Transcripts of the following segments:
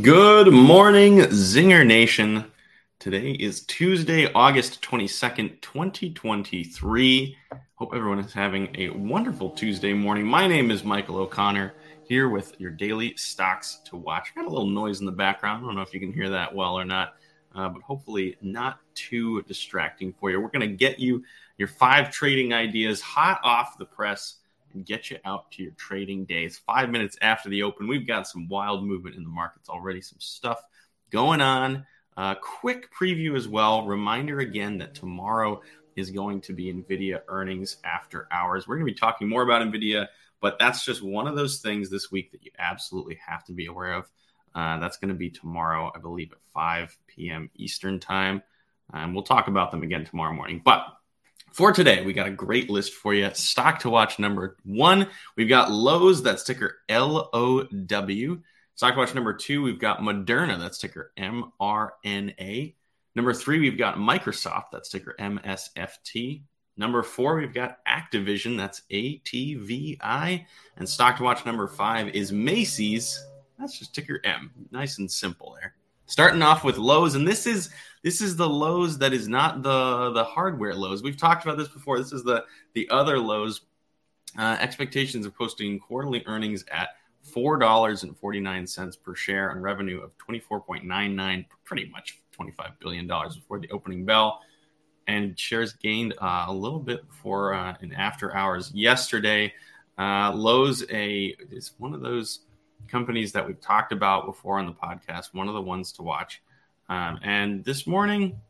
Good morning, Zinger Nation. Today is Tuesday, August 22nd, 2023. Hope everyone is having a wonderful Tuesday morning. My name is Michael O'Connor here with your daily stocks to watch. Got a little noise in the background. I don't know if you can hear that well or not, uh, but hopefully not too distracting for you. We're going to get you your five trading ideas hot off the press and get you out to your trading days. Five minutes after the open, we've got some wild movement in the markets already, some stuff going on. Uh, quick preview as well. Reminder again that tomorrow is going to be NVIDIA earnings after hours. We're going to be talking more about NVIDIA, but that's just one of those things this week that you absolutely have to be aware of. Uh, that's going to be tomorrow, I believe, at 5 p.m. Eastern time. And we'll talk about them again tomorrow morning. But for today, we got a great list for you. Stock to watch number one, we've got Lowe's, that ticker L O W. Stock to watch number two, we've got Moderna, that's ticker M R N A. Number three, we've got Microsoft, that's ticker MSFT. Number four, we've got Activision, that's ATVI. And stock to watch number five is Macy's, that's just ticker M. Nice and simple there. Starting off with Lowe's, and this is this is the Lowe's that is not the the hardware Lowe's. We've talked about this before. This is the the other Lowe's. Uh, expectations of posting quarterly earnings at four dollars and forty nine cents per share on revenue of twenty four point nine nine, pretty much twenty five billion dollars before the opening bell, and shares gained uh, a little bit before uh, and after hours yesterday. Uh, Lowe's a is one of those companies that we've talked about before on the podcast. One of the ones to watch. Um, and this morning,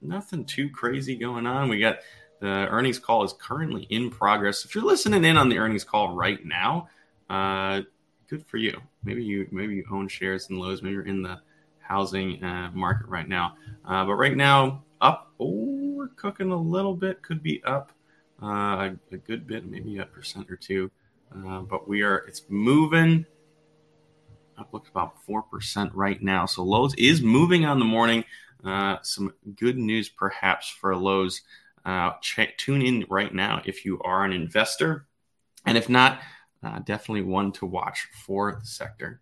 nothing too crazy going on. We got the earnings call is currently in progress. If you're listening in on the earnings call right now, uh, good for you. Maybe you maybe you own shares in Lowe's. Maybe you're in the housing uh, market right now. Uh, but right now, up. Oh, we're cooking a little bit. Could be up uh, a good bit, maybe a percent or two. Uh, but we are. It's moving up looks about 4% right now. So Lowe's is moving on the morning. Uh, some good news perhaps for Lowe's. Uh, check, tune in right now if you are an investor. And if not, uh, definitely one to watch for the sector.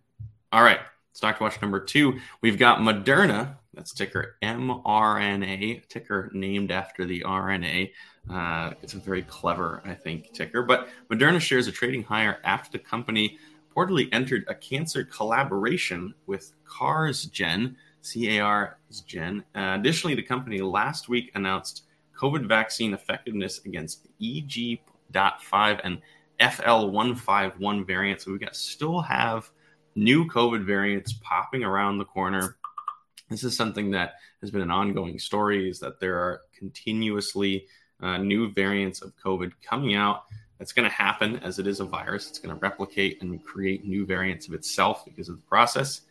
All right, stock to watch number two. We've got Moderna. That's ticker mRNA, ticker named after the RNA. Uh, it's a very clever, I think, ticker. But Moderna shares are trading higher after the company reportedly entered a cancer collaboration with CARsgen, C A R Gen. Uh, additionally, the company last week announced COVID vaccine effectiveness against EG.5 and FL151 variants. So we got still have new COVID variants popping around the corner. This is something that has been an ongoing story is that there are continuously uh, new variants of COVID coming out. That's going to happen as it is a virus. It's going to replicate and create new variants of itself because of the process.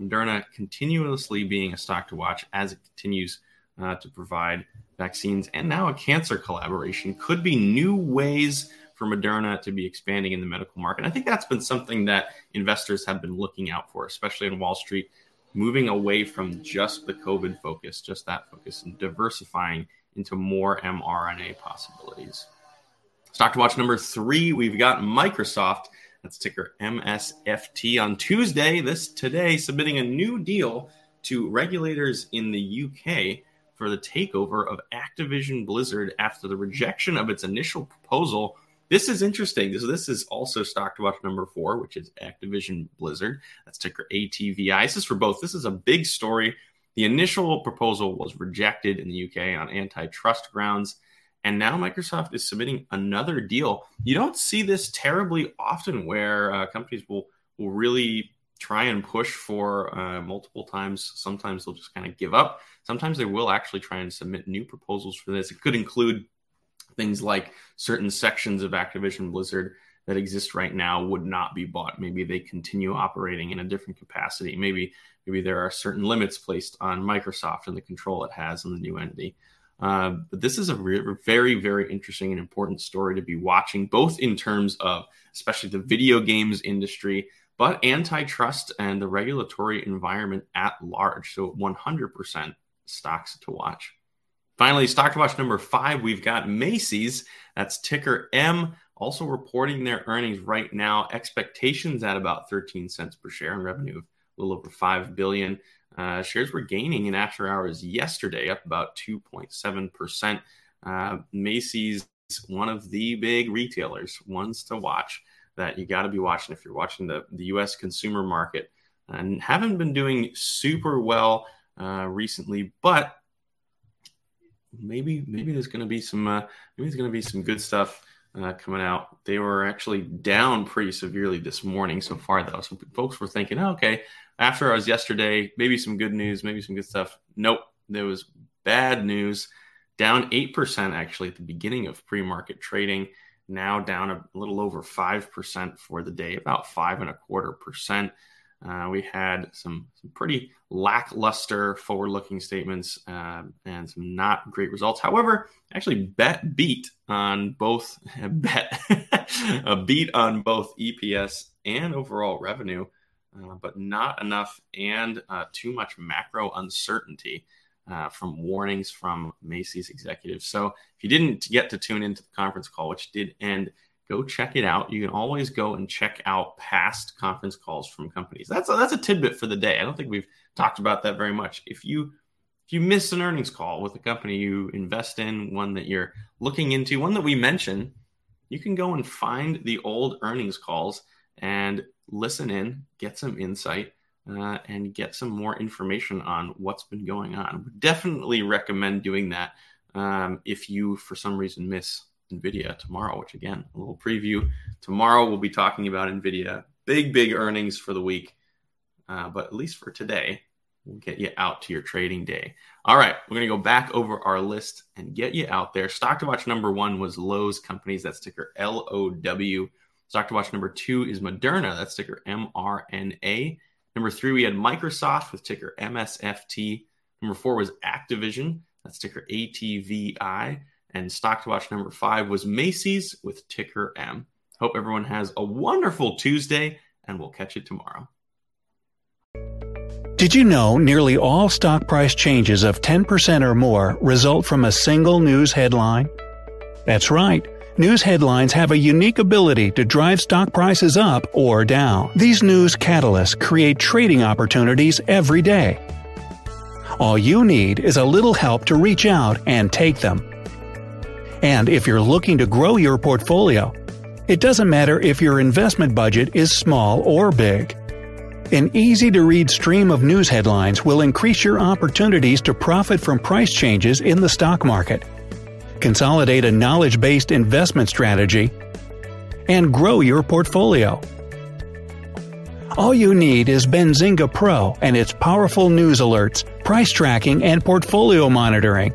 Moderna continuously being a stock to watch as it continues uh, to provide vaccines and now a cancer collaboration could be new ways for Moderna to be expanding in the medical market. I think that's been something that investors have been looking out for, especially on Wall Street, moving away from just the COVID focus, just that focus, and diversifying into more mRNA possibilities. Stock to watch number three, we've got Microsoft. That's ticker MSFT on Tuesday, this today, submitting a new deal to regulators in the UK for the takeover of Activision Blizzard after the rejection of its initial proposal. This is interesting. So this is also stock to watch number four, which is Activision Blizzard. That's ticker ATVI. This is for both. This is a big story. The initial proposal was rejected in the UK on antitrust grounds. And now Microsoft is submitting another deal. You don't see this terribly often where uh, companies will, will really try and push for uh, multiple times. Sometimes they'll just kind of give up. Sometimes they will actually try and submit new proposals for this. It could include things like certain sections of Activision Blizzard that exist right now would not be bought. Maybe they continue operating in a different capacity. Maybe maybe there are certain limits placed on Microsoft and the control it has in the new entity. Uh, but this is a re- very, very interesting and important story to be watching, both in terms of especially the video games industry, but antitrust and the regulatory environment at large. So 100% stocks to watch. Finally, stock watch number five, we've got Macy's. That's ticker M, also reporting their earnings right now. Expectations at about 13 cents per share and revenue of a little over 5 billion. Uh, shares were gaining in after hours yesterday, up about 2.7%. Uh, Macy's, one of the big retailers, ones to watch that you got to be watching if you're watching the, the U.S. consumer market and haven't been doing super well uh, recently, but maybe maybe there's going to be some uh, maybe there's going to be some good stuff uh, coming out. They were actually down pretty severely this morning so far, though. Some folks were thinking, oh, okay, after I was yesterday, maybe some good news, maybe some good stuff. Nope, there was bad news. Down 8% actually at the beginning of pre market trading. Now down a little over 5% for the day, about five and a quarter percent. Uh, we had some, some pretty lackluster forward looking statements uh, and some not great results. However, actually, bet beat on both, bet a beat on both EPS and overall revenue, uh, but not enough and uh, too much macro uncertainty. Uh, from warnings from Macy's executives. So, if you didn't get to tune into the conference call, which did end go check it out. You can always go and check out past conference calls from companies. That's a, that's a tidbit for the day. I don't think we've talked about that very much. If you if you miss an earnings call with a company you invest in, one that you're looking into, one that we mention, you can go and find the old earnings calls and listen in, get some insight, uh, and get some more information on what's been going on. Would definitely recommend doing that um, if you, for some reason, miss NVIDIA tomorrow, which again, a little preview. Tomorrow we'll be talking about NVIDIA. Big, big earnings for the week. Uh, but at least for today, we'll get you out to your trading day. All right, we're going to go back over our list and get you out there. Stock to watch number one was Lowe's Companies. That's ticker L O W. Stock to watch number two is Moderna. That's ticker M R N A. Number three, we had Microsoft with ticker MSFT. Number four was Activision. That's ticker ATVI. And stock to watch number five was Macy's with ticker M. Hope everyone has a wonderful Tuesday, and we'll catch you tomorrow. Did you know nearly all stock price changes of 10% or more result from a single news headline? That's right. News headlines have a unique ability to drive stock prices up or down. These news catalysts create trading opportunities every day. All you need is a little help to reach out and take them. And if you're looking to grow your portfolio, it doesn't matter if your investment budget is small or big. An easy to read stream of news headlines will increase your opportunities to profit from price changes in the stock market, consolidate a knowledge based investment strategy, and grow your portfolio. All you need is Benzinga Pro and its powerful news alerts, price tracking, and portfolio monitoring